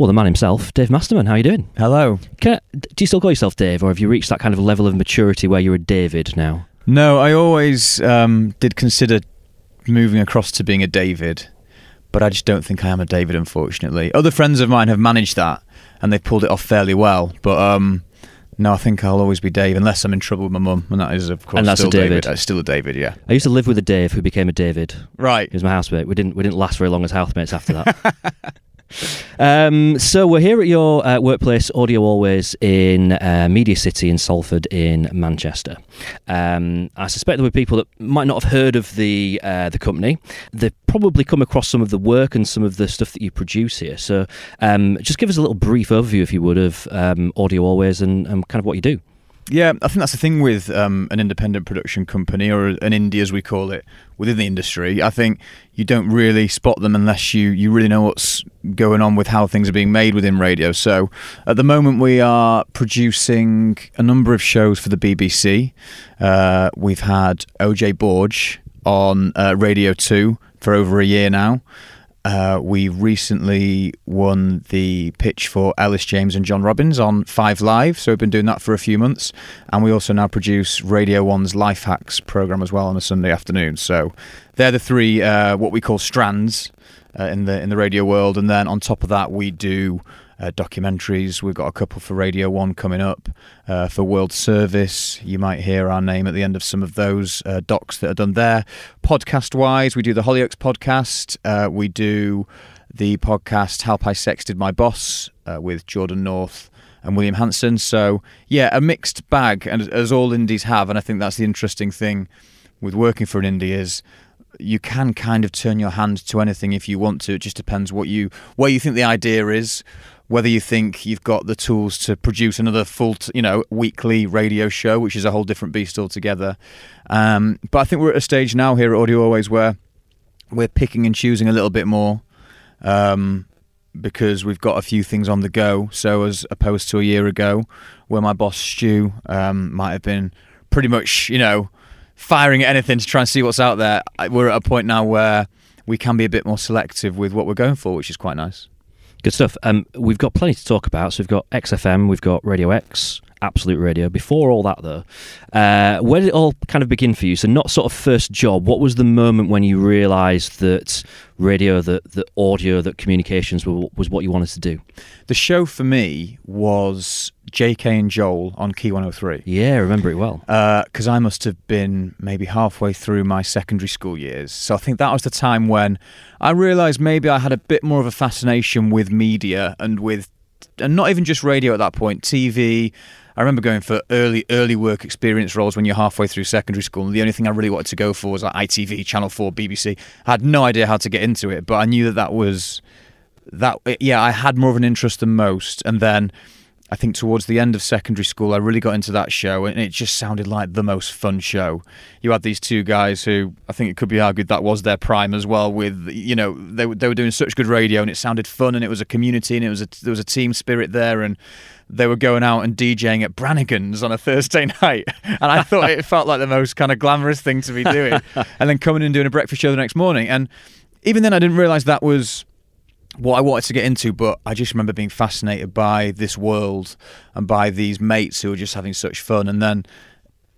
Well, the man himself, Dave Masterman. How are you doing? Hello. Can I, do you still call yourself Dave, or have you reached that kind of level of maturity where you're a David now? No, I always um, did consider moving across to being a David, but I just don't think I am a David, unfortunately. Other friends of mine have managed that, and they've pulled it off fairly well. But um, no, I think I'll always be Dave, unless I'm in trouble with my mum, and that is, of course, And that's a still David. Uh, still a David, yeah. I used to live with a Dave who became a David. Right. He was my housemate. We didn't we didn't last very long as housemates after that. um, so we're here at your uh, workplace, Audio Always, in uh, Media City in Salford in Manchester. Um, I suspect there were people that might not have heard of the uh, the company. They've probably come across some of the work and some of the stuff that you produce here. So um, just give us a little brief overview, if you would, of um, Audio Always and um, kind of what you do. Yeah, I think that's the thing with um, an independent production company or an indie, as we call it, within the industry. I think you don't really spot them unless you, you really know what's going on with how things are being made within radio. So at the moment, we are producing a number of shows for the BBC. Uh, we've had OJ Borg on uh, Radio 2 for over a year now. Uh, we recently won the pitch for Ellis James and John Robbins on Five Live, so we've been doing that for a few months. And we also now produce Radio One's Life Hacks program as well on a Sunday afternoon. So they're the three uh, what we call strands uh, in the in the radio world. And then on top of that, we do uh, documentaries. We've got a couple for Radio One coming up uh, for World Service. You might hear our name at the end of some of those uh, docs that are done there. Podcast wise, we do the Hollyoaks podcast. Uh, we do the podcast How I Sexted My Boss uh, with Jordan North and William Hanson. So, yeah, a mixed bag, and as all indies have. And I think that's the interesting thing with working for an indie is you can kind of turn your hand to anything if you want to. It just depends what you where you think the idea is, whether you think you've got the tools to produce another full, t- you know, weekly radio show, which is a whole different beast altogether. Um, but I think we're at a stage now here at Audio Always where we're picking and choosing a little bit more. Um, because we've got a few things on the go. So as opposed to a year ago, where my boss Stu um, might have been pretty much, you know, firing at anything to try and see what's out there. We're at a point now where we can be a bit more selective with what we're going for, which is quite nice. Good stuff. Um, we've got plenty to talk about. So we've got XFM, we've got Radio X, Absolute Radio. Before all that, though, uh, where did it all kind of begin for you? So not sort of first job. What was the moment when you realised that radio, that that audio, that communications were, was what you wanted to do? The show for me was JK and Joel on Key 103. Yeah, I remember it well. because I must have been maybe halfway through my secondary school years. So I think that was the time when I realised maybe I had a bit more of a fascination with media and with, and not even just radio at that point, TV. I remember going for early early work experience roles when you're halfway through secondary school, and the only thing I really wanted to go for was like ITV, Channel Four, BBC. I had no idea how to get into it, but I knew that that was that. Yeah, I had more of an interest than most, and then. I think towards the end of secondary school, I really got into that show, and it just sounded like the most fun show. You had these two guys who I think it could be argued that was their prime as well. With you know they they were doing such good radio, and it sounded fun, and it was a community, and it was a, there was a team spirit there, and they were going out and DJing at Brannigan's on a Thursday night, and I thought it felt like the most kind of glamorous thing to be doing, and then coming and doing a breakfast show the next morning, and even then I didn't realise that was what I wanted to get into, but I just remember being fascinated by this world and by these mates who were just having such fun. And then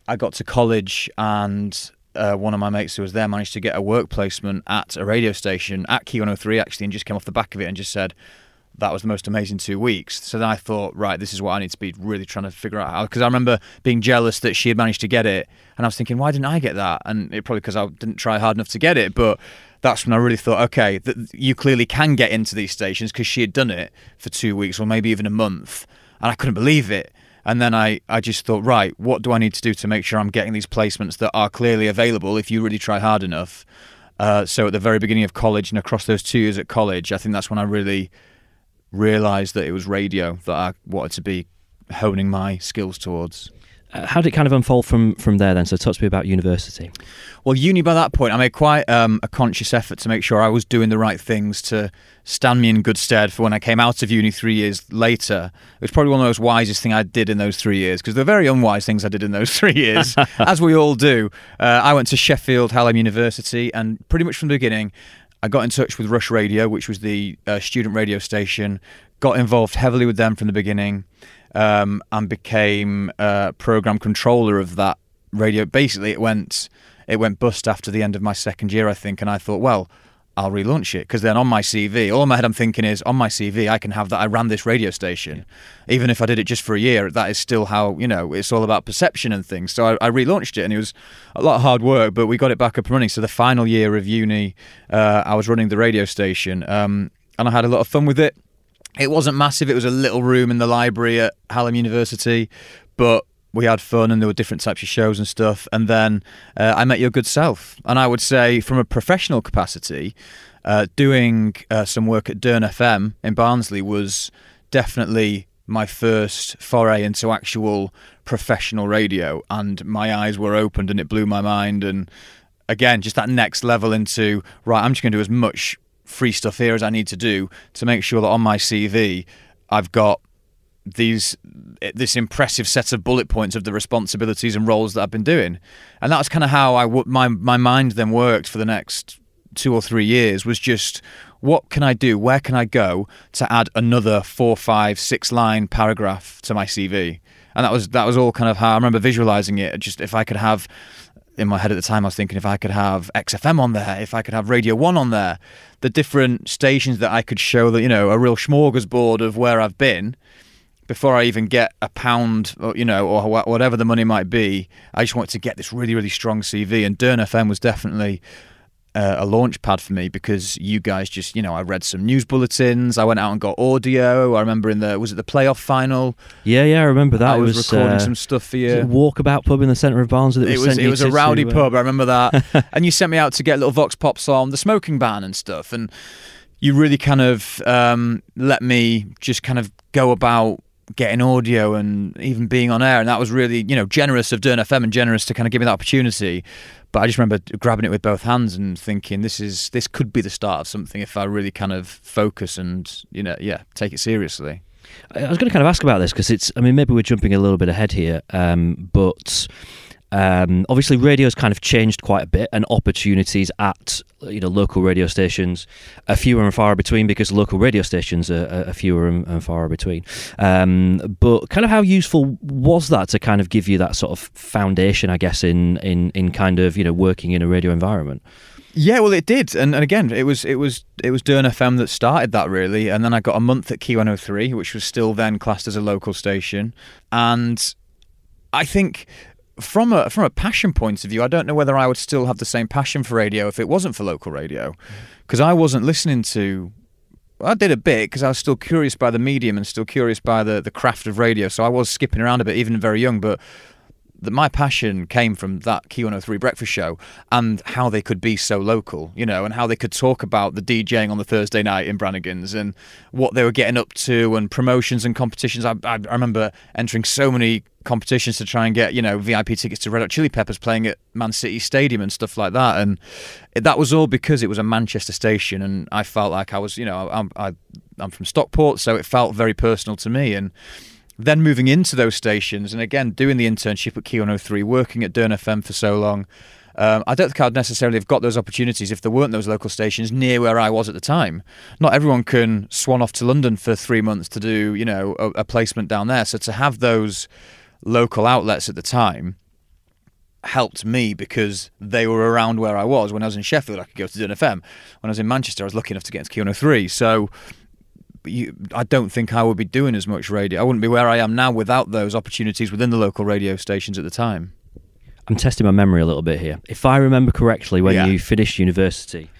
I got to college, and uh, one of my mates who was there managed to get a work placement at a radio station at Key 103 actually, and just came off the back of it and just said, that was the most amazing two weeks. So then I thought, right, this is what I need to be really trying to figure out. Because I remember being jealous that she had managed to get it, and I was thinking, why didn't I get that? And it probably because I didn't try hard enough to get it. But that's when I really thought, okay, th- you clearly can get into these stations because she had done it for two weeks or maybe even a month, and I couldn't believe it. And then I, I just thought, right, what do I need to do to make sure I'm getting these placements that are clearly available if you really try hard enough? Uh, so at the very beginning of college and across those two years at college, I think that's when I really realised that it was radio that I wanted to be honing my skills towards. Uh, how did it kind of unfold from from there then? So talk to me about university. Well, uni by that point, I made quite um, a conscious effort to make sure I was doing the right things to stand me in good stead for when I came out of uni three years later. It was probably one of the most wisest thing I did in those three years because they're very unwise things I did in those three years, as we all do. Uh, I went to Sheffield Hallam University, and pretty much from the beginning, I got in touch with Rush Radio, which was the uh, student radio station. got involved heavily with them from the beginning, um, and became uh, program controller of that radio. Basically, it went it went bust after the end of my second year, I think, and I thought, well, I'll relaunch it because then on my CV, all in my head I'm thinking is on my CV I can have that I ran this radio station, even if I did it just for a year. That is still how you know it's all about perception and things. So I, I relaunched it and it was a lot of hard work, but we got it back up and running. So the final year of uni, uh, I was running the radio station, um, and I had a lot of fun with it. It wasn't massive. It was a little room in the library at Hallam University, but we had fun and there were different types of shows and stuff. And then uh, I met your good self. And I would say, from a professional capacity, uh, doing uh, some work at Dearne FM in Barnsley was definitely my first foray into actual professional radio. And my eyes were opened and it blew my mind. And again, just that next level into, right, I'm just going to do as much free stuff here as I need to do to make sure that on my CV, I've got these this impressive set of bullet points of the responsibilities and roles that I've been doing, and that's kind of how I my my mind then worked for the next two or three years was just what can I do, where can I go to add another four, five, six line paragraph to my CV, and that was that was all kind of how I remember visualizing it. Just if I could have in my head at the time, I was thinking if I could have XFM on there, if I could have Radio One on there, the different stations that I could show that you know a real smorgasbord of where I've been before I even get a pound, or, you know, or whatever the money might be, I just wanted to get this really, really strong CV. And Dearne FM was definitely uh, a launch pad for me because you guys just, you know, I read some news bulletins. I went out and got audio. I remember in the was it the playoff final? Yeah, yeah, I remember that. I was, was recording uh, some stuff for you. Walkabout pub in the centre of Barnsley. That it was was it was a rowdy to, uh, pub. I remember that. and you sent me out to get little vox pops on the smoking ban and stuff. And you really kind of um, let me just kind of go about getting audio and even being on air and that was really you know generous of Dearne FM and generous to kind of give me that opportunity but I just remember grabbing it with both hands and thinking this is this could be the start of something if I really kind of focus and you know yeah take it seriously I was going to kind of ask about this because it's. I mean, maybe we're jumping a little bit ahead here, um, but um, obviously, radio's kind of changed quite a bit, and opportunities at you know local radio stations are fewer and far between because local radio stations are, are fewer and, and far between. Um, but kind of how useful was that to kind of give you that sort of foundation, I guess, in in in kind of you know working in a radio environment. Yeah, well, it did, and, and again, it was it was it was Dearne FM that started that really, and then I got a month at Key 103, which was still then classed as a local station, and I think from a from a passion point of view, I don't know whether I would still have the same passion for radio if it wasn't for local radio, mm. because I wasn't listening to. I did a bit because I was still curious by the medium and still curious by the, the craft of radio. So I was skipping around a bit, even very young. But that my passion came from that Key 103 breakfast show and how they could be so local, you know, and how they could talk about the DJing on the Thursday night in Brannigan's and what they were getting up to and promotions and competitions. I, I, I remember entering so many competitions to try and get, you know, VIP tickets to Red Hot Chili Peppers playing at Man City Stadium and stuff like that. And that was all because it was a Manchester station and I felt like I was, you know, I'm, I, I'm from Stockport, so it felt very personal to me. And then moving into those stations and again doing the internship at Key 103, working at Dearne FM for so long, um, I don't think I'd necessarily have got those opportunities if there weren't those local stations near where I was at the time. Not everyone can swan off to London for three months to do, you know, a, a placement down there. So to have those local outlets at the time helped me because they were around where I was. When I was in Sheffield, I could go to Dearne FM. When I was in Manchester, I was lucky enough to get into Key 103. So you, I don't think I would be doing as much radio. I wouldn't be where I am now without those opportunities within the local radio stations at the time. I'm testing my memory a little bit here. If I remember correctly, when Yeah. you finished university,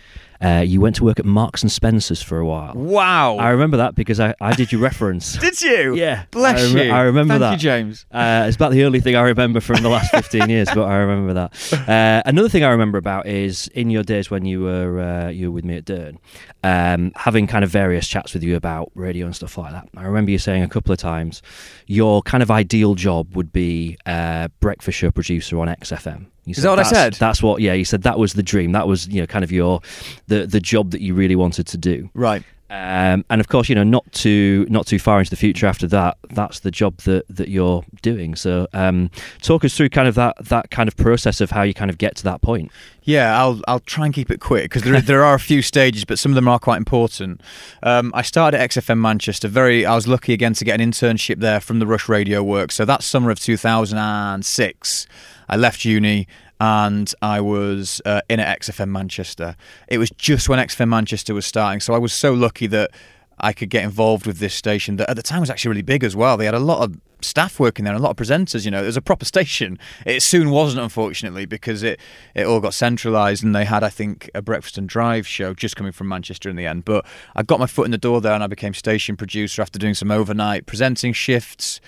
uh, you went to work at Marks and Spencers for a while. Wow! I remember that because I, I did your reference. Did you? Yeah, Bless I rem- you. I remember Thank that. you, James. Uh, it's about the only thing I remember from the last 15 years, but I remember that. Uh, another thing I remember about is in your days when you were uh, you were with me at Dearne, um, having kind of various chats with you about radio and stuff like that. I remember you saying a couple of times your kind of ideal job would be uh, breakfast show producer on XFM. You Is that what I said? That's what. Yeah, you said that was the dream. That was you know kind of your the the job that you really wanted to do. Right. Um, and of course, you know, not too not too far into the future after that, that's the job that, that you're doing. So, um, talk us through kind of that that kind of process of how you kind of get to that point. Yeah, I'll I'll try and keep it quick because there there are a few stages, but some of them are quite important. Um, I started at XFM Manchester. Very, I was lucky again to get an internship there from the Rush Radio Works. So that summer of 2006. I left uni and I was uh, in at XFM Manchester. It was just when XFM Manchester was starting, so I was so lucky that I could get involved with this station that at the time was actually really big as well. They had a lot of staff working there, and a lot of presenters. You know, it was a proper station. It soon wasn't, unfortunately, because it it all got centralised, and they had, I think, a breakfast and drive show just coming from Manchester in the end. But I got my foot in the door there, and I became station producer after doing some overnight presenting shifts.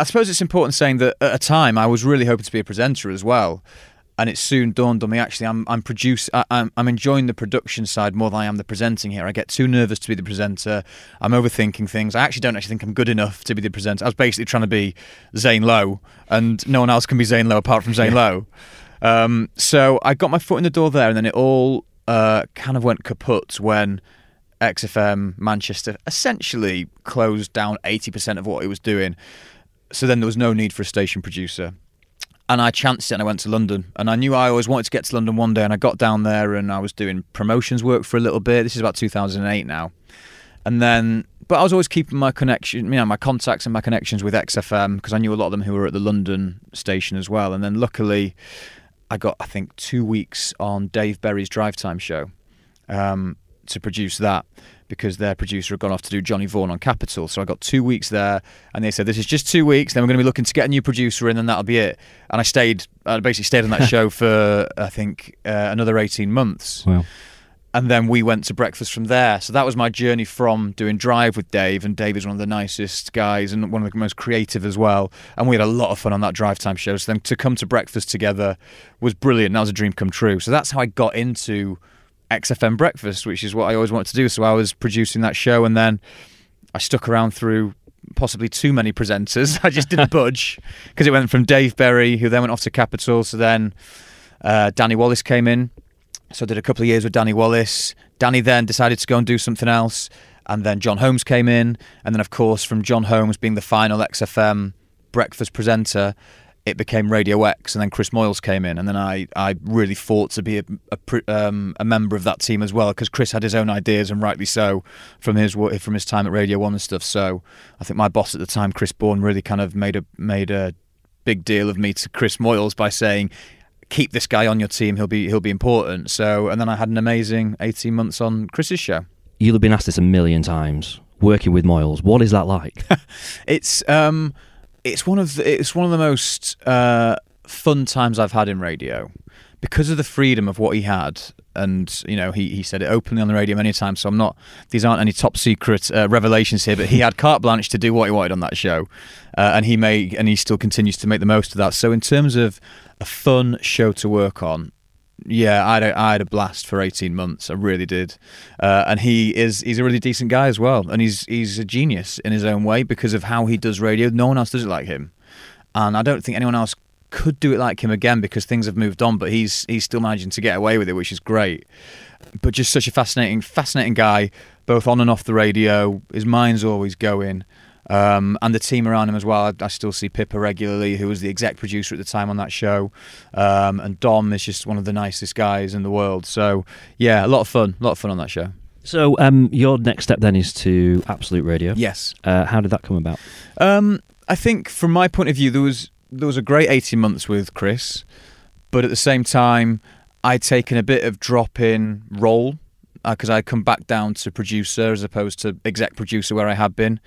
I suppose it's important saying that at a time I was really hoping to be a presenter as well and it soon dawned on me actually I'm I'm produce I, am I'm enjoying the production side more than I am the presenting here. I get too nervous to be the presenter. I'm overthinking things. I actually don't actually think I'm good enough to be the presenter. I was basically trying to be Zane Lowe, and no one else can be Zane Lowe apart from Zane yeah. Lowe. Um, so I got my foot in the door there, and then it all uh, kind of went kaput when XFM Manchester essentially closed down 80% of what it was doing. So then there was no need for a station producer and I chanced it and I went to London. And I knew I always wanted to get to London one day. And I got down there and I was doing promotions work for a little bit. This is about 2008 now. And then, but I was always keeping my connection, you know, my contacts and my connections with XFM because I knew a lot of them who were at the London station as well. And then luckily, I got, I think, two weeks on Dave Berry's Drive Time show um, to produce that because their producer had gone off to do Johnny Vaughan on Capital. So I got two weeks there, and they said this is just two weeks. Then we're going to be looking to get a new producer in, and that'll be it. And I stayed. I basically stayed on that show for I think uh, another eighteen months. Wow. And then we went to breakfast from there. So that was my journey from doing Drive with Dave. And Dave is one of the nicest guys and one of the most creative as well. And we had a lot of fun on that Drive Time show. So then to come to breakfast together was brilliant. That was a dream come true. So that's how I got into XFM Breakfast, which is what I always wanted to do. So I was producing that show, and then I stuck around through possibly too many presenters. I just didn't budge because it went from Dave Berry, who then went off to Capital. So then uh, Danny Wallace came in. So I did a couple of years with Danny Wallace. Danny then decided to go and do something else. And then John Holmes came in. And then, of course, from John Holmes being the final XFM breakfast presenter, it became Radio X, and then Chris Moyles came in, and then I, I really fought to be a, a, um, a member of that team as well because Chris had his own ideas, and rightly so, from his from his time at Radio One and stuff. So I think my boss at the time, Chris Bourne, really kind of made a made a big deal of me to Chris Moyles by saying, "Keep this guy on your team. He'll be he'll be important." So and then I had an amazing eighteen months on Chris's show. You'll have been asked this a million times. Working with Moyles, what is that like? it's um it's one of the, it's one of the most uh, fun times I've had in radio because of the freedom of what he had. And you know, he, he said it openly on the radio many times. So I'm not; these aren't any top secret uh, revelations here. But he had carte blanche to do what he wanted on that show, uh, and he made and he still continues to make the most of that. So in terms of a fun show to work on, yeah, I had a, I had a blast for eighteen months. I really did, uh, and he is he's a really decent guy as well, and he's he's a genius in his own way because of how he does radio. No one else does it like him, and I don't think anyone else could do it like him again because things have moved on. But he's he's still managing to get away with it, which is great. But just such a fascinating fascinating guy, both on and off the radio. His mind's always going. Um, and the team around him as well. I, I, still see Pippa regularly, who was the exec producer at the time on that show, um, and Dom is just one of the nicest guys in the world. So yeah, a lot of fun, a lot of fun on that show. So um, your next step then is to Absolute Radio. Yes. Uh, how did that come about? Um, I think from my point of view, there was there was a great eighteen months with Chris, but at the same time, I'd taken a bit of drop in role because uh, I'd come back down to producer as opposed to exec producer where I had been.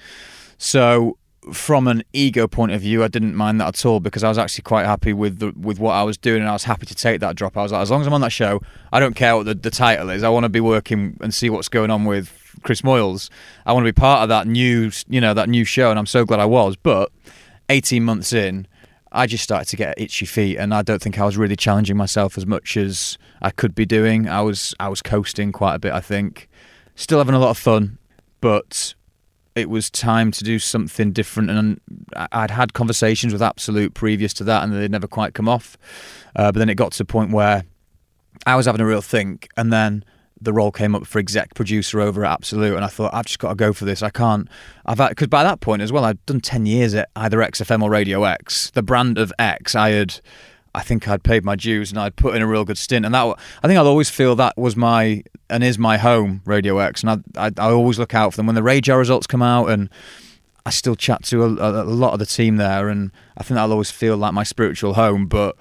So from an ego point of view, I didn't mind that at all because I was actually quite happy with the, with what I was doing, and I was happy to take that drop. I was like, as long as I'm on that show, I don't care what the, the title is. I want to be working and see what's going on with Chris Moyles. I want to be part of that new, you know, that new show, and I'm so glad I was. But 18 months in, I just started to get itchy feet, and I don't think I was really challenging myself as much as I could be doing. I was I was coasting quite a bit. I think, still having a lot of fun, but it was time to do something different. And I'd had conversations with Absolute previous to that, and they'd never quite come off. Uh, but then it got to a point where I was having a real think, and then the role came up for exec producer over at Absolute, and I thought I've just got to go for this. I can't. I've because by that point as well, I'd done ten years at either XFM or Radio X, the brand of X. I had, I think I'd paid my dues and I'd put in a real good stint, and that I think I'll always feel that was my and is my home, RAJAR X, and I I, I always look out for them when the Radio results come out and. I still chat to a, a lot of the team there, and I think that'll always feel like my spiritual home. But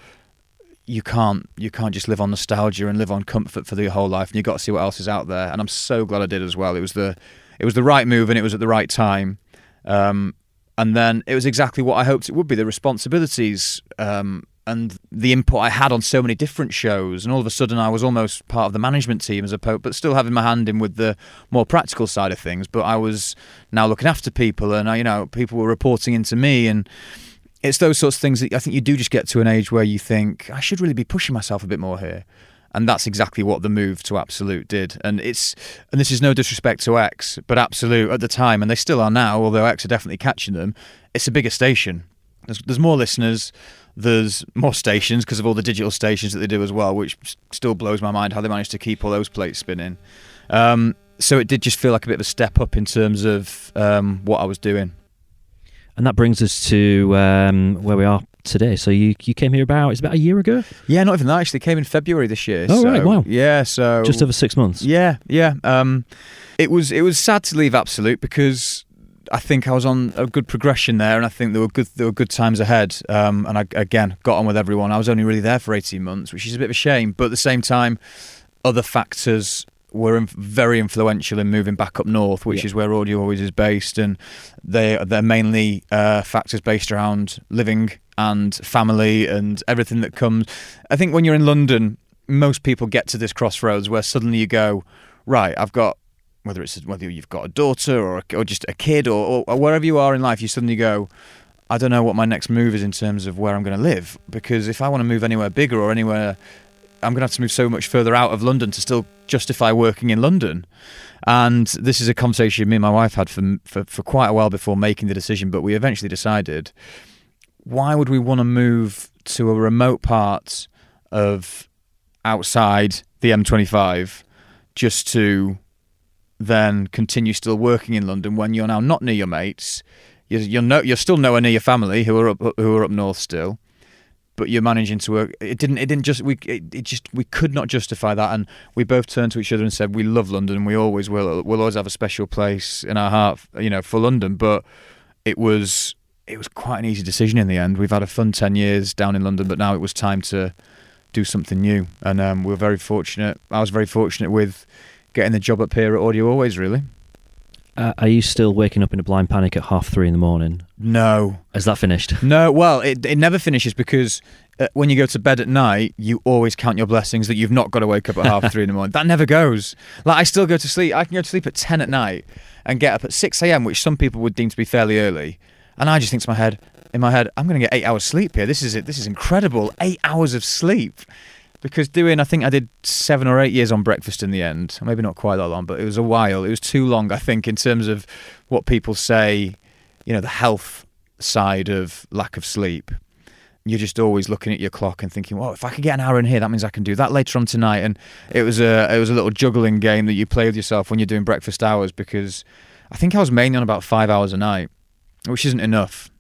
you can't you can't just live on nostalgia and live on comfort for the whole life and you've got to see what else is out there and I'm so glad I did as well it was the it was the right move and it was at the right time um, and then it was exactly what I hoped it would be the responsibilities um, and the input I had on so many different shows and all of a sudden I was almost part of the management team as a pope but still having my hand in with the more practical side of things but I was now looking after people and I, you know people were reporting into me and it's those sorts of things that I think you do just get to an age where you think I should really be pushing myself a bit more here. And that's exactly what the move to Absolute did. And it's and this is no disrespect to X, but Absolute at the time, and they still are now, although X are definitely catching them, it's a bigger station. There's, there's more listeners, there's more stations because of all the digital stations that they do as well, which still blows my mind how they managed to keep all those plates spinning. Um, so it did just feel like a bit of a step up in terms of um, what I was doing. And that brings us to um, where we are today. So you you came here about it's about a year ago. Yeah, not even that. Actually, came in February this year. Oh so, right, wow. Yeah, so just over six months. Yeah, yeah. Um, it was it was sad to leave Absolute because I think I was on a good progression there, and I think there were good there were good times ahead. Um, and I again got on with everyone. I was only really there for eighteen months, which is a bit of a shame. But at the same time, other factors were very influential in moving back up north, which yeah. is where Audio Always is based, and they they're mainly uh, factors based around living and family and everything that comes. I think when you're in London, most people get to this crossroads where suddenly you go, right, I've got whether it's whether you've got a daughter or or just a kid or, or wherever you are in life, you suddenly go. I don't know what my next move is in terms of where I'm going to live because if I want to move anywhere bigger or anywhere I'm going to have to move so much further out of London to still justify working in London. And this is a conversation me and my wife had for, for, for quite a while before making the decision, but we eventually decided why would we want to move to a remote part of outside the M25 just to then continue still working in London when you're now not near your mates? You're, you're, no, you're still nowhere near your family who are up, who are up north still but you're managing to work. It didn't. It didn't just. We. It, it, just. We could not justify that, and we both turned to each other and said, "We love London, and we always will. We'll always have a special place in our heart, you know, for London." But it was. It was quite an easy decision in the end. We've had a fun ten years down in London, but now it was time to do something new, and um, we we're very fortunate. I was very fortunate with getting the job up here at Audio Always, really. Uh, are you still waking up in a blind panic at half three in the morning? No. Has that finished? No. Well, it it never finishes because uh, when you go to bed at night, you always count your blessings that you've not got to wake up at half three in the morning. That never goes. Like I still go to sleep. I can go to sleep at ten at night and get up at six a.m., which some people would deem to be fairly early. And I just think to my head, in my head, I'm going to get eight hours sleep here. This is it. This is incredible. Eight hours of sleep because doing I think I did seven or eight years on breakfast in the end. Maybe not quite that long, but it was a while. It was too long, I think, in terms of what people say. You know, the health side of lack of sleep. You're just always looking at your clock and thinking, "Well, if I could get an hour in here, that means I can do that later on tonight." And it was a it was a little juggling game that you play with yourself when you're doing breakfast hours because I think I was mainly on about five hours a night, which isn't enough.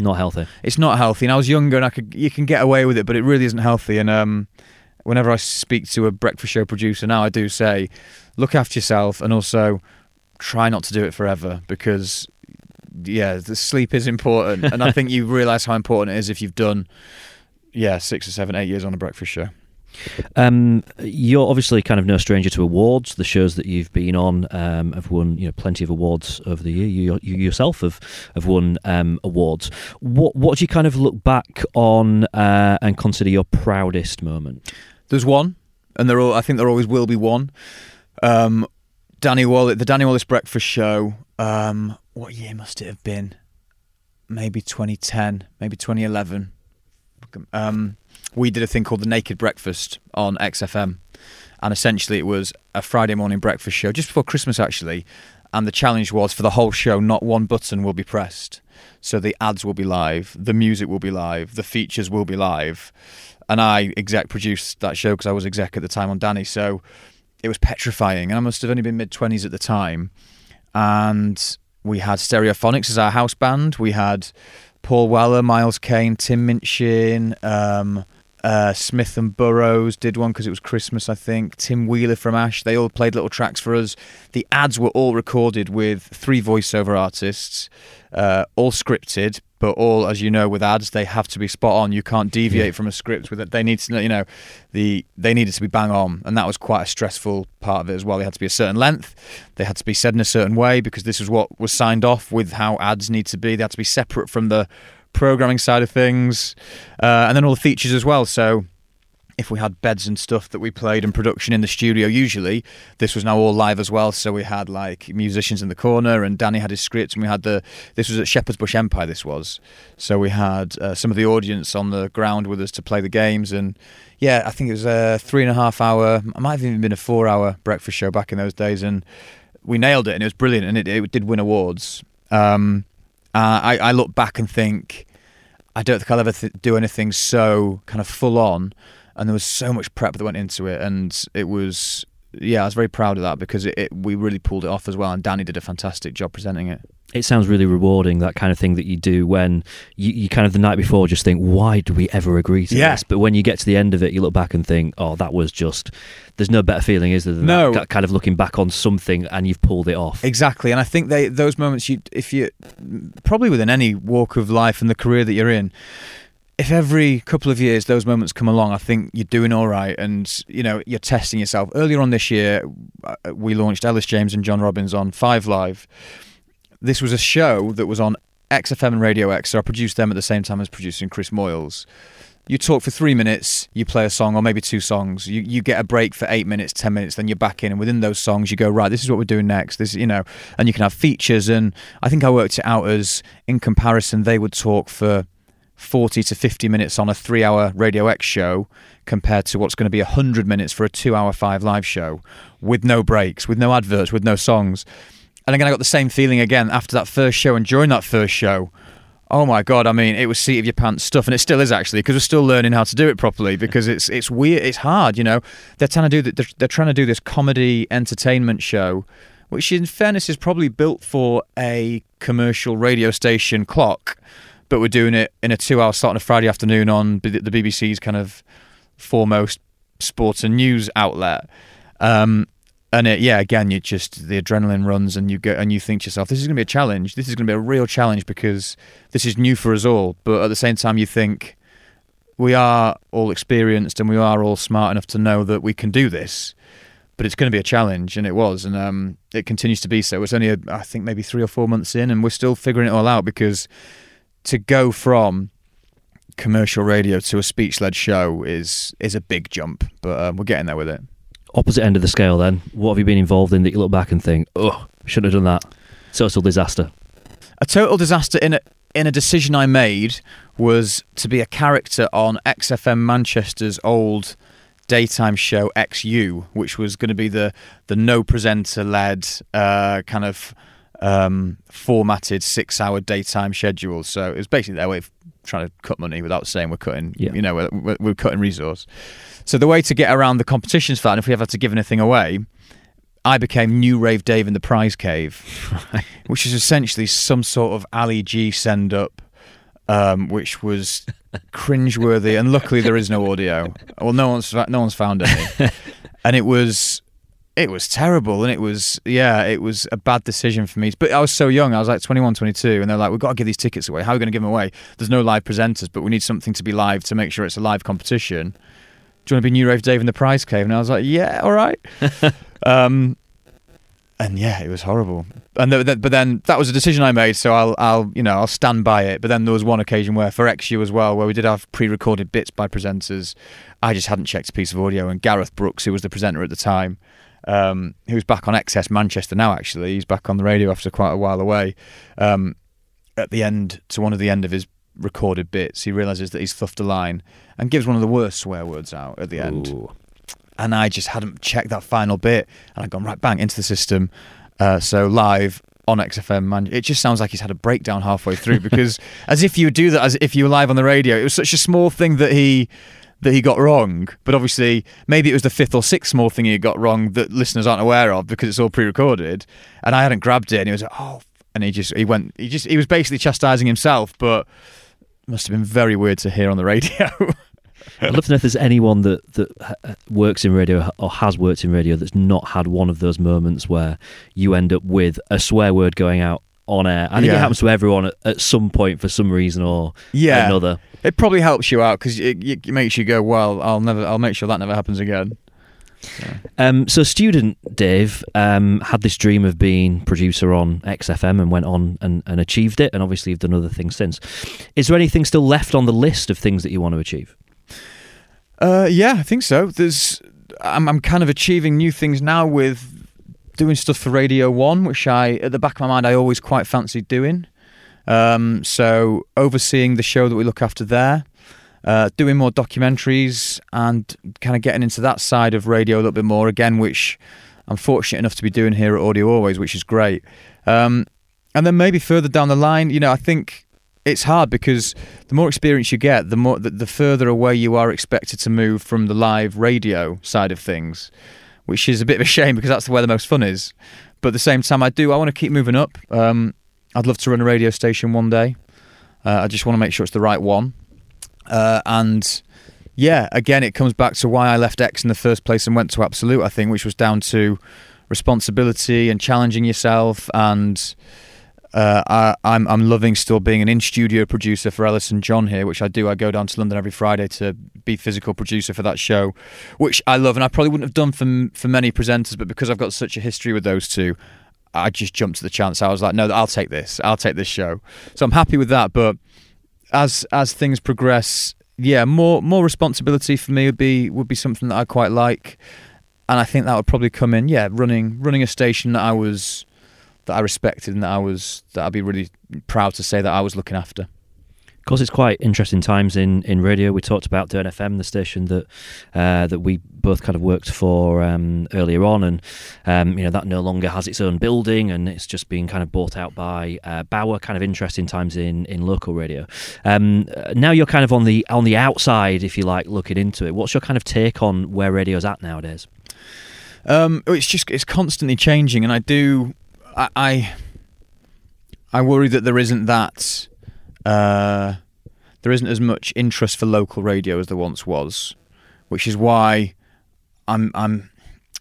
Not healthy. It's not healthy. And I was younger, and I could you can get away with it, but it really isn't healthy. And um, whenever I speak to a breakfast show producer now, I do say, look after yourself, and also try not to do it forever because yeah, the sleep is important, and I think you realise how important it is if you've done yeah six or seven, eight years on a breakfast show. Um, you're obviously kind of no stranger to awards. The shows that you've been on um, have won you know plenty of awards over the year. You, you yourself have have won um, awards. What what do you kind of look back on uh, and consider your proudest moment? There's one, and there I think there always will be one. Um, Danny Wallace, the Danny Wallace Breakfast Show. Um, what year must it have been? Maybe 2010, maybe 2011. We did a thing called the Naked Breakfast on XFM, and essentially it was a Friday morning breakfast show just before Christmas, actually. And the challenge was for the whole show, not one button will be pressed. So the ads will be live, the music will be live, the features will be live. And I exec produced that show because I was exec at the time on Danny. So it was petrifying. And I must have only been mid twenties at the time, and we had Stereophonics as our house band. We had Paul Weller, Miles Kane, Tim Minchin, um, uh, Smith and Burrows did one because it was Christmas, I think. Tim Wheeler from Ash, they all played little tracks for us. The ads were all recorded with three voiceover artists, uh, all scripted, but all, as you know, with ads, they have to be spot on. You can't deviate yeah. from a script with it. They need to, you know, the they needed to be bang on, and that was quite a stressful part of it as well. They had to be a certain length, they had to be said in a certain way because this is what was signed off with how ads need to be. They had to be separate from the programming side of things, uh, and then all the features as well. So if we had beds and stuff that we played in production in the studio usually this was now all live as well. So we had like musicians in the corner and danny had his scripts and we had the this was at shepherd's bush empire this was. So we had uh, some of the audience on the ground with us to play the games and yeah i think it was a three and a half hour it might have even been a four hour breakfast show back in those days and we nailed it and it was brilliant and it, it did win awards. Um, uh, I, I look back and think, I don't think I'll ever th- do anything so kind of full on. And there was so much prep that went into it, and it was yeah, I was very proud of that because it, it, we really pulled it off as well, and Danny did a fantastic job presenting it it sounds really rewarding that kind of thing that you do when you, you kind of the night before just think why do we ever agree to yeah. this but when you get to the end of it you look back and think oh that was just there's no better feeling is there than no. that, kind of looking back on something and you've pulled it off exactly and i think they those moments you if you probably within any walk of life and the career that you're in if every couple of years those moments come along, I think you're doing all right, and you know you're testing yourself. Earlier on this year, uh, we launched Ellis James and John Robbins on Five Live, this was a show that was on XFM and Radio X, so I produced them at the same time as producing Chris Moyles. You talk for three minutes, you play a song or maybe two songs. You you get a break for eight minutes, ten minutes, then you're back in, and within those songs, you go right. This is what we're doing next. This you know, and you can have features. And I think I worked it out as in comparison, they would talk for 40 to 50 minutes on a three hour Radio X show compared to what's going to be 100 minutes for a two hour five live show with no breaks, with no adverts, with no songs. And again, I got the same feeling again after that first show and during that first show. Oh my god! I mean, it was seat of your pants stuff, and it still is actually because we're still learning how to do it properly. Because it's it's weird, it's hard. You know, they're trying to do they're, they're trying to do this comedy entertainment show, which in fairness is probably built for a commercial radio station clock, but we're doing it in a two-hour slot on a Friday afternoon on the BBC's kind of foremost sports and news outlet. Um, and it, yeah, again, you just the adrenaline runs, and you go and you think to yourself, "This is going to be a challenge. This is going to be a real challenge because this is new for us all." But at the same time, you think we are all experienced and we are all smart enough to know that we can do this. But it's going to be a challenge, and it was, and um, it continues to be so. It's only, a, I think, maybe three or four months in, and we're still figuring it all out because to go from commercial radio to a speech-led show is is a big jump, but um, we're getting there with it opposite end of the scale then what have you been involved in that you look back and think oh shouldn't have done that total disaster a total disaster in a in a decision I made was to be a character on XFM Manchester's old daytime show XU, which was going to be the the no presenter led uh, kind of um, formatted six hour daytime schedule. So it was basically their way of trying to cut money without saying we're cutting, yeah. you know, we're, we're, cutting resource. So the way to get around the competitions for that, and if we ever had to give anything away, I became New Rave Dave in the Prize Cave, which is essentially some sort of Ali G send up, um, which was cringeworthy. And luckily, there is no audio. Well, no one's no one's found any, and it was it was terrible and it was yeah it was a bad decision for me. But i was so young i was like 21 22 and they're like we've got to give these tickets away. How are we going to give them away? There's no live presenters but we need something to be live to make sure it's a live competition do you want to be new rave dave in the prize cave and i was like yeah all right um, and yeah it was horrible and but then that was a decision i made so i'll i'll you know i'll stand by it but then there was one occasion where for xu as well where we did have pre-recorded bits by presenters i just hadn't checked a piece of audio and gareth brooks who was the presenter at the time um, who's back on XS Manchester now. Actually, he's back on the radio after quite a while away. Um, at the end, to one of the end of his recorded bits, he realizes that he's thuffed a line and gives one of the worst swear words out at the end. Ooh. And I just hadn't checked that final bit, and I'd gone right bang into the system. Uh, so live on XFM, man, it just sounds like he's had a breakdown halfway through because as if you would do that as if you were live on the radio. It was such a small thing that he that he got wrong. But obviously, maybe it was the fifth or sixth small thing he got wrong that listeners aren't aware of because it's all pre-recorded. And I hadn't grabbed it, and he was like, "Oh," and he just he went he just he was basically chastising himself, but must have been very weird to hear on the radio. I'd love to know if there's anyone that that uh, works in radio or has worked in radio that's not had one of those moments where you end up with a swear word going out on air. I think Yeah. it happens to everyone at, at some point for some reason or yeah, another. it probably helps you out because it, it makes you go, "Well, I'll never, I'll make sure that never happens again." Um, so, student Dave um, had this dream of being producer on XFM and went on and, and achieved it, and obviously you've done other things since. Is there anything still left on the list of things that you want to achieve? Uh, yeah, I think so. There's, I'm, I'm kind of achieving new things now with doing stuff for Radio One, which I, at the back of my mind, I always quite fancied doing. Um, so overseeing the show that we look after there, uh, doing more documentaries, and kind of getting into that side of radio a little bit more again, which I'm fortunate enough to be doing here at Audio Always, which is great. Um, and then maybe further down the line, you know, I think it's hard because the more experience you get, the more the, the further away you are expected to move from the live radio side of things, which is a bit of a shame because that's where the most fun is. But at the same time, I do I want to keep moving up. Um, I'd love to run a radio station one day. Uh, I just want to make sure it's the right one. Uh, and yeah, again, it comes back to why I left X in the first place and went to Absolute. I think, which was down to responsibility and challenging yourself and uh, I, I'm I'm loving still being an in studio producer for Ellis and John here, which I do. I go down to London every Friday to be physical producer for that show, which I love, and I probably wouldn't have done for for many presenters, but because I've got such a history with those two, I just jumped to the chance. I was like, no, I'll take this. I'll take this show. So I'm happy with that. But as as things progress, yeah, more more responsibility for me would be would be something that I quite like, and I think that would probably come in. Yeah, running running a station that I was that I respected and that I was that I'd be really proud to say that I was looking after. Of course, it's quite interesting times in, in radio. We talked about Dearne FM, the station that uh, that we both kind of worked for um, earlier on, and um, you know that no longer has its own building, and it's just being kind of bought out by uh, Bauer. Kind of interesting times in, in local radio. Um, uh, now you're kind of on the on the outside, if you like, looking into it. What's your kind of take on where radio's at nowadays? Um, it's just it's constantly changing, and I do I I, I worry that there isn't that uh, there isn't as much interest for local radio as there once was, which is why I'm I'm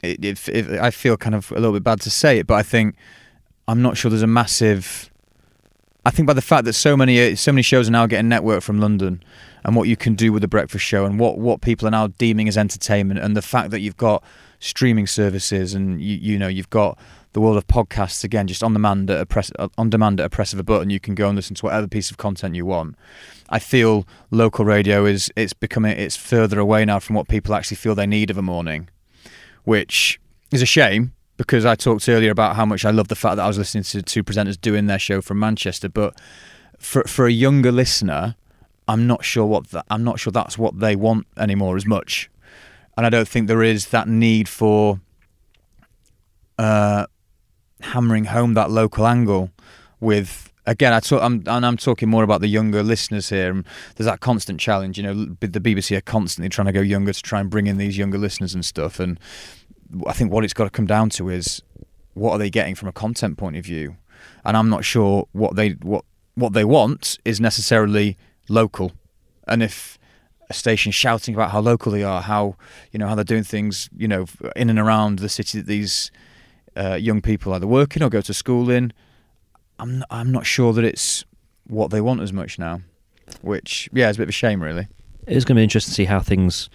it, it, it, I feel kind of a little bit bad to say it, but I think I'm not sure there's a massive. I think by the fact that so many so many shows are now getting network from London, and what you can do with the breakfast show, and what what people are now deeming as entertainment, and the fact that you've got streaming services, and you you know you've got the world of podcasts again, just on demand at a press on demand at a press of a button, you can go and listen to whatever piece of content you want. I feel local radio is it's becoming it's further away now from what people actually feel they need of a morning, which is a shame because I talked earlier about how much I love the fact that I was listening to two presenters doing their show from Manchester, but for for a younger listener, I'm not sure what I'm not sure that's what they want anymore as much, and I don't think there is that need for uh, hammering home that local angle with again I talk, I'm and I'm talking more about the younger listeners here and there's that constant challenge you know the BBC are constantly trying to go younger to try and bring in these younger listeners and stuff and I think what it's got to come down to is what are they getting from a content point of view? And I'm not sure what they what what they want is necessarily local. And if a station shouting about how local they are how you know how they're doing things you know in and around the city that these uh, young people either working or go to school in. I'm I'm not sure that it's what they want as much now, which yeah, it's a bit of a shame really. It is going to be interesting to see how things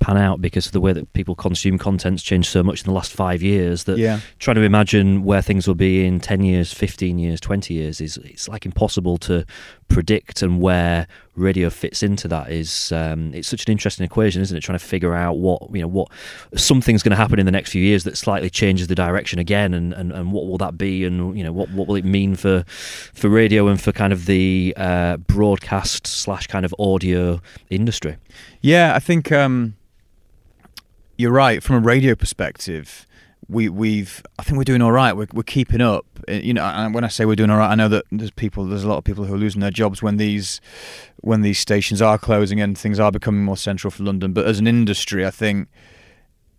pan out because of the way that people consume content's changed so much in the last five years that Yeah, trying to imagine where things will be in 10 years 15 years 20 years is it's like impossible to predict and where radio fits into that is um, it's such an interesting equation isn't it trying to figure out what you know what something's going to happen in the next few years that slightly changes the direction again and, and, and what will that be and you know what what will it mean for for radio and for kind of the uh, broadcast slash kind of audio industry yeah. I think um, you're right from a radio perspective. We we've I think we're doing all right. We're we're keeping up. Uh, You know, and when I say we're doing all right, I know that there's people, there's a lot of people who are losing their jobs when these when these stations are closing and things are becoming more central for London. But as an industry, I think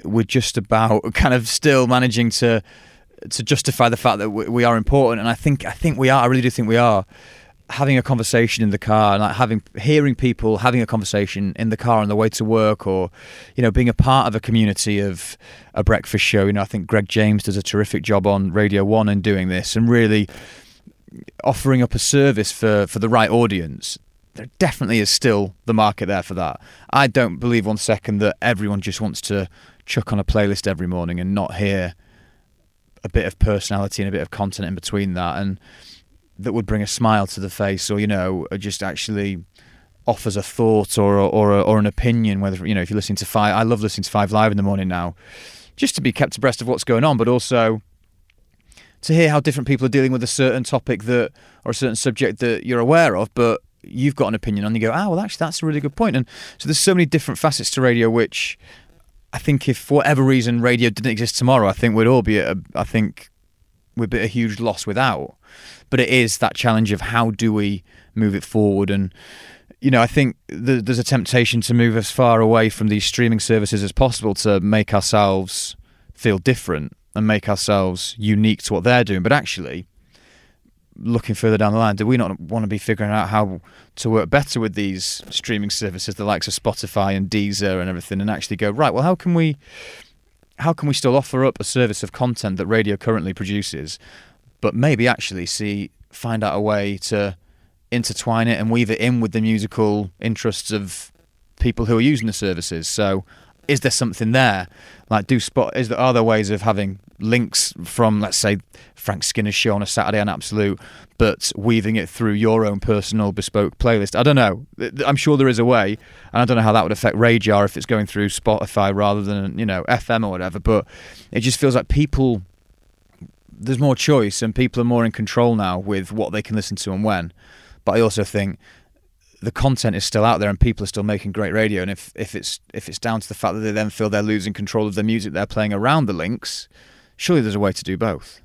we're just about kind of still managing to to justify the fact that we, we are important. And I think I think we are. I really do think we are having a conversation in the car and like having hearing people having a conversation in the car on the way to work or you know being a part of a community of a breakfast show. You know i think greg james does a terrific job on radio 1 in doing this and really offering up a service for for the right audience. There definitely is still the market there for that. I don't believe one second that everyone just wants to chuck on a playlist every morning and not hear a bit of personality and a bit of content in between that. And that would bring a smile to the face or you know just actually offers a thought or or or an opinion whether you know if you're listening to five I love listening to five live in the morning now just to be kept abreast of what's going on but also to hear how different people are dealing with a certain topic that or a certain subject that you're aware of but you've got an opinion on you go ah well actually that's a really good point. and so there's so many different facets to radio which I think if for whatever reason radio didn't exist tomorrow I think we'd all be a, I think we'd be at a huge loss without but it is that challenge of how do we move it forward? And you know i think th- there's a temptation to move as far away from these streaming services as possible to make ourselves feel different and make ourselves unique to what they're doing. But actually looking further down the line do we not want to be figuring out how to work better with these streaming services the likes of spotify and deezer and everything and actually go right well how can we how can we still offer up a service of content that radio currently produces but maybe actually see find out a way to intertwine it and weave it in with the musical interests of people who are using the services. So, is there something there? Like, do spot? Is there are there ways of having links from, let's say, Frank Skinner's show on a Saturday on Absolute, but weaving it through your own personal bespoke playlist? I don't know. I'm sure there is a way, and I don't know how that would affect RAJAR if it's going through Spotify rather than you know FM or whatever. But it just feels like people there's more choice and people are more in control now with what they can listen to and when. But I also think the content is still out there and people are still making great radio. And if, if it's if it's down to the fact that they then feel they're losing control of the music they're playing around the links, surely there's a way to do both.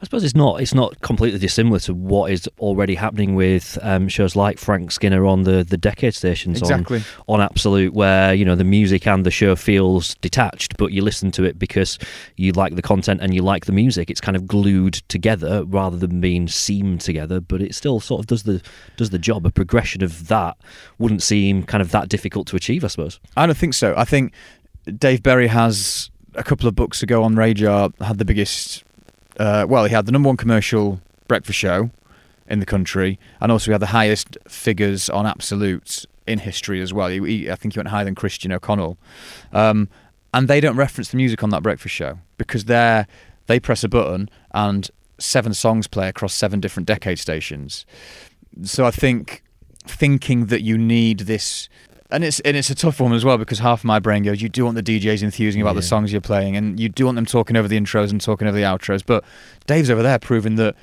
I suppose it's not it's not completely dissimilar to what is already happening with um, shows like Frank Skinner on the, the decade stations Exactly. on, on Absolute, where you know the music and the show feels detached, but you listen to it because you like the content and you like the music. It's kind of glued together rather than being seamed together, but it still sort of does the does the job. A progression of that wouldn't seem kind of that difficult to achieve, I suppose. I don't think so. I think Dave Berry has a couple of books ago on RAJAR had the biggest. Uh, well, he had the number one commercial breakfast show in the country, and also he had the highest figures on absolutes in history as well. He, he, I think he went higher than Christian O'Connell, um, and they don't reference the music on that breakfast show because they're they press a button and seven songs play across seven different decade stations. So I think thinking that you need this and it's and it's a tough one as well because half of my brain goes, you do want the DJs enthusing about the songs you're playing, and you do want them talking over the intros and talking over the outros. But Dave's over there proving that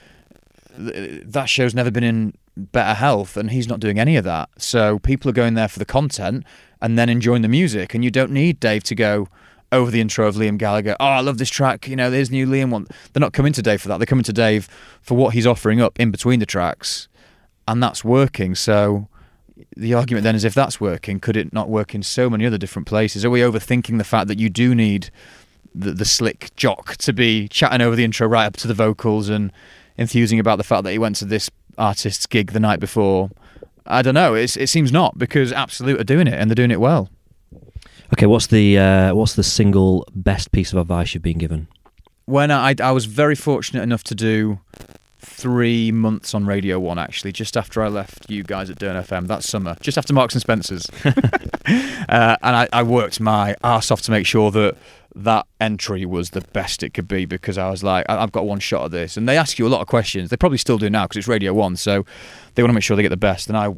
th- that show's never been in better health, and he's not doing any of that. So people are going there for the content and then enjoying the music, and you don't need Dave to go over the intro of Liam Gallagher. Oh, I love this track. You know, there's new Liam one. They're not coming to Dave for that. They're coming to Dave for what he's offering up in between the tracks, and that's working. So the argument then is if that's working, could it not work in so many other different places? Are we overthinking the fact that you do need the, the slick jock to be chatting over the intro right up to the vocals and enthusing about the fact that he went to this artist's gig the night before? I don't know. It's, it seems not because Absolute are doing it and they're doing it well. Okay, what's the uh, what's the single best piece of advice you've been given? When I, I was very fortunate enough to do three months on Radio One actually, just after I left you guys at Dearne FM that summer, just after Marks and Spencers, uh, and I, I worked my arse off to make sure that that entry was the best it could be because I was like, I- I've got one shot at this, and they ask you a lot of questions. They probably still do now because it's Radio One, so they want to make sure they get the best. And I,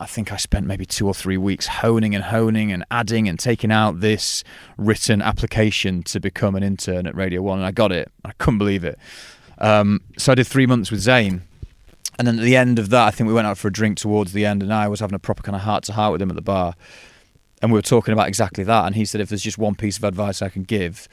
I think I spent maybe two or three weeks honing and honing and adding and taking out this written application to become an intern at Radio One, and I got it. I couldn't believe it. Um, so I did three months with Zane. And then at the end of that, I think we went out for a drink towards the end, and I was having a proper kind of heart to heart with him at the bar. And we were talking about exactly that. And he said, if there's just one piece of advice I can give,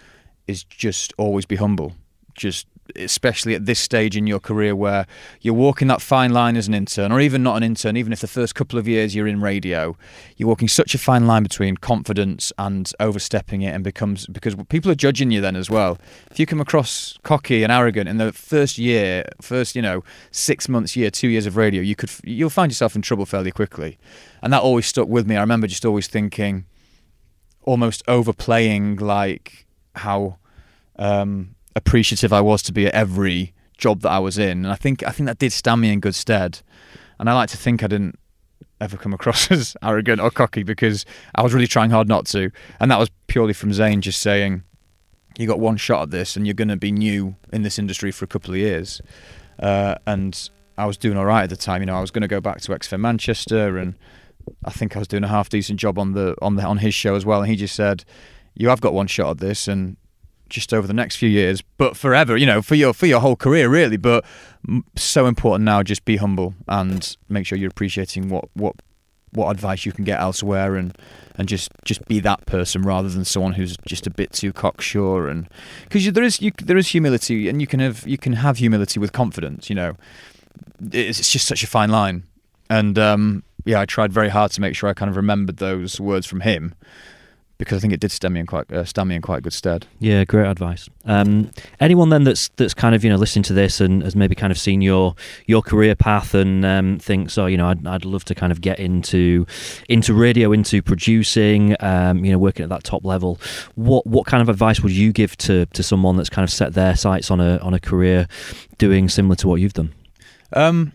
is just always be humble. Just especially at this stage in your career where you're walking that fine line as an intern, or even not an intern, even if the first couple of years you're in radio, you're walking such a fine line between confidence and overstepping it, and becomes because people are judging you then as well. If you come across cocky and arrogant in the first year, first you know six months, year, two years of radio, you could you'll find yourself in trouble fairly quickly, and that always stuck with me. I remember just always thinking, almost overplaying like how. Um, appreciative I was to be at every job that I was in, and I think I think that did stand me in good stead. And I like to think I didn't ever come across as arrogant or cocky because I was really trying hard not to, and that was purely from Zane just saying, "You got one shot at this, and you're going to be new in this industry for a couple of years." Uh, and I was doing all right at the time. You know, I was going to go back to XFM Manchester, and I think I was doing a half decent job on the on the on his show as well. And he just said, "You have got one shot at this, and just over the next few years, but forever, you know, for your for your whole career, really. But so important now, just be humble and make sure you're appreciating what what what advice you can get elsewhere, and and just just be that person rather than someone who's just a bit too cocksure. And because there is you, there is humility, and you can have you can have humility with confidence. You know, it's, it's just such a fine line. And um, yeah, I tried very hard to make sure I kind of remembered those words from him because I think it did stand me in quite uh, stand me in quite good stead. Yeah, great advice. Um, anyone then that's that's kind of you know listening to this and has maybe kind of seen your your career path and um, thinks, oh, you know, I'd, I'd love to kind of get into into radio, into producing, um, you know, working at that top level. What what kind of advice would you give to to someone that's kind of set their sights on a on a career doing similar to what you've done? Um,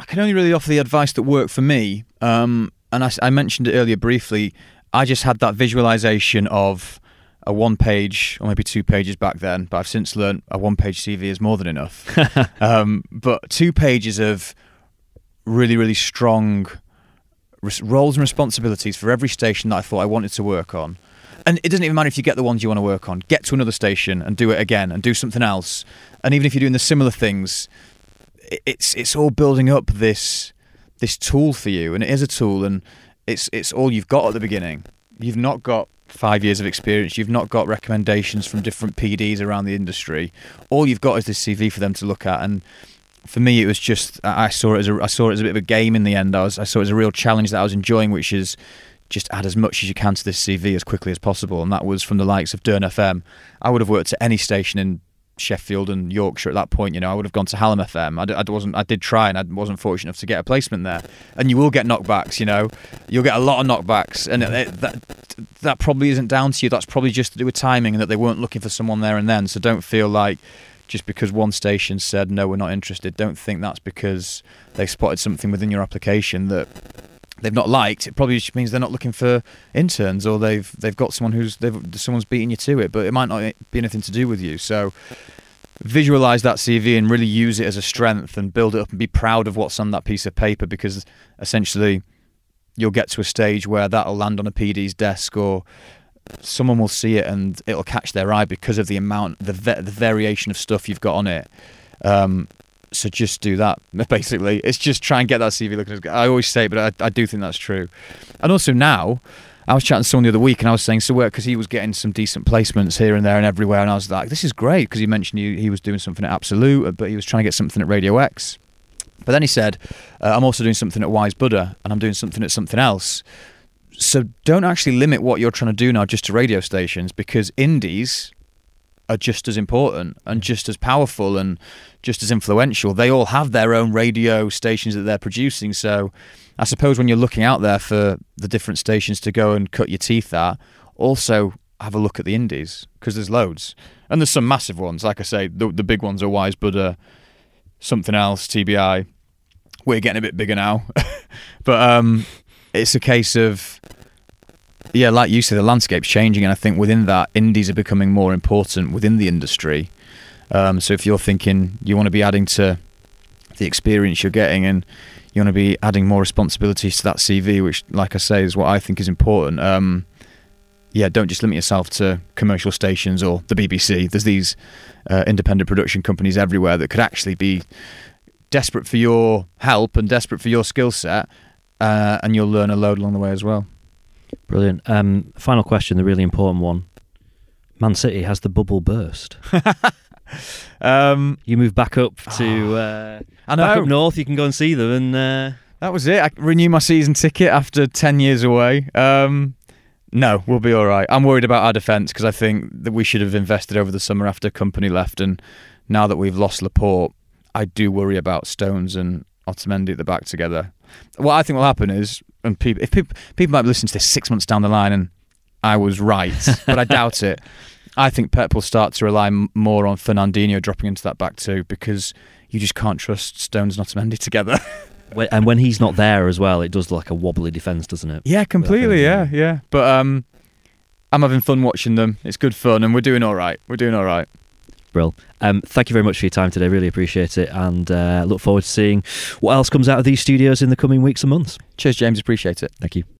I can only really offer the advice that worked for me. Um, and I, I mentioned it earlier briefly I just had that visualization of a one page or maybe two pages back then, but I've since learned a one page CV is more than enough. um, but two pages of really, really strong roles and responsibilities for every station that I thought I wanted to work on. And it doesn't even matter if you get the ones you want to work on. Get to another station and do it again and do something else. And even if you're doing the similar things, it's it's all building up this this tool for you, and it is a tool. And it's it's all you've got at the beginning. You've not got five years of experience. You've not got recommendations from different PDs around the industry. All you've got is this CV for them to look at. And for me, it was just I saw it as a I saw it as a bit of a game in the end. I was I saw it as a real challenge that I was enjoying, which is just add as much as you can to this CV as quickly as possible. And that was from the likes of Dearne FM. I would have worked at any station in Sheffield and Yorkshire at that point. You know, I would have gone to Hallam FM. I, d- I wasn't. I did try, and I wasn't fortunate enough to get a placement there. And you will get knockbacks. You know, you'll get a lot of knockbacks, and it, that that probably isn't down to you. That's probably just to do with timing, and that they weren't looking for someone there and then. So don't feel like just because one station said no, we're not interested. Don't think that's because they spotted something within your application that they've not liked, it probably just means they're not looking for interns or they've they've got someone who's they've someone's beating you to it, but it might not be anything to do with you. So visualize that CV and really use it as a strength and build it up and be proud of what's on that piece of paper because essentially you'll get to a stage where that'll land on a PD's desk or someone will see it and it'll catch their eye because of the amount the the variation of stuff you've got on it. Um, so just do that basically. It's just try and get that cv looking as good. I always say but I, I do think that's true. And also now i was chatting to someone the other week and i was saying so work because he was getting some decent placements here and there and everywhere. And i was like this is great because he mentioned he, he was doing something at absolute but he was trying to get something at radio x. But then he said uh, i'm also doing something at wise buddha and i'm doing something at something else. So don't actually limit what you're trying to do now just to radio stations because indies are just as important and just as powerful and just as influential. They all have their own radio stations that they're producing. So I suppose when you're looking out there for the different stations to go and cut your teeth at, also have a look at the indies because there's loads. And there's some massive ones. Like I say, the, the big ones are Wise Buddha, something else, TBI. We're getting a bit bigger now. but um, it's a case of yeah, like you say, the landscape's changing, and I think within that, indies are becoming more important within the industry. Um, so if you're thinking you want to be adding to the experience you're getting, and you want to be adding more responsibilities to that CV, which, like I say, is what I think is important. Um, yeah, don't just limit yourself to commercial stations or the BBC. There's these uh, independent production companies everywhere that could actually be desperate for your help and desperate for your skill set, uh, and you'll learn a load along the way as well. Brilliant. Um, final question, the really important one. Man City has the bubble burst. Um, You move back up to uh, I back up north. You can go and see them, and uh, That was it. I renew my season ticket after 10 years away. Um, no, we'll be all right. I'm worried about our defence because I think that we should have invested over the summer after Kompany left. And now that we've lost Laporte, I do worry about Stones and Otamendi at the back together. What I think will happen is, and people, if people, people might be listening to this six months down the line and I was right, but I doubt it. I think Pep will start to rely m- more on Fernandinho dropping into that back two because you just can't trust Stones and Otamendi together. and when he's not there as well, it does like a wobbly defence, doesn't it? Yeah, completely. Yeah, yeah. But um, I'm having fun watching them. It's good fun, and we're doing all right. We're doing all right. Brill. Um, thank you very much for your time today. Really appreciate it, and uh, look forward to seeing what else comes out of these studios in the coming weeks and months. Cheers, James. Appreciate it. Thank you.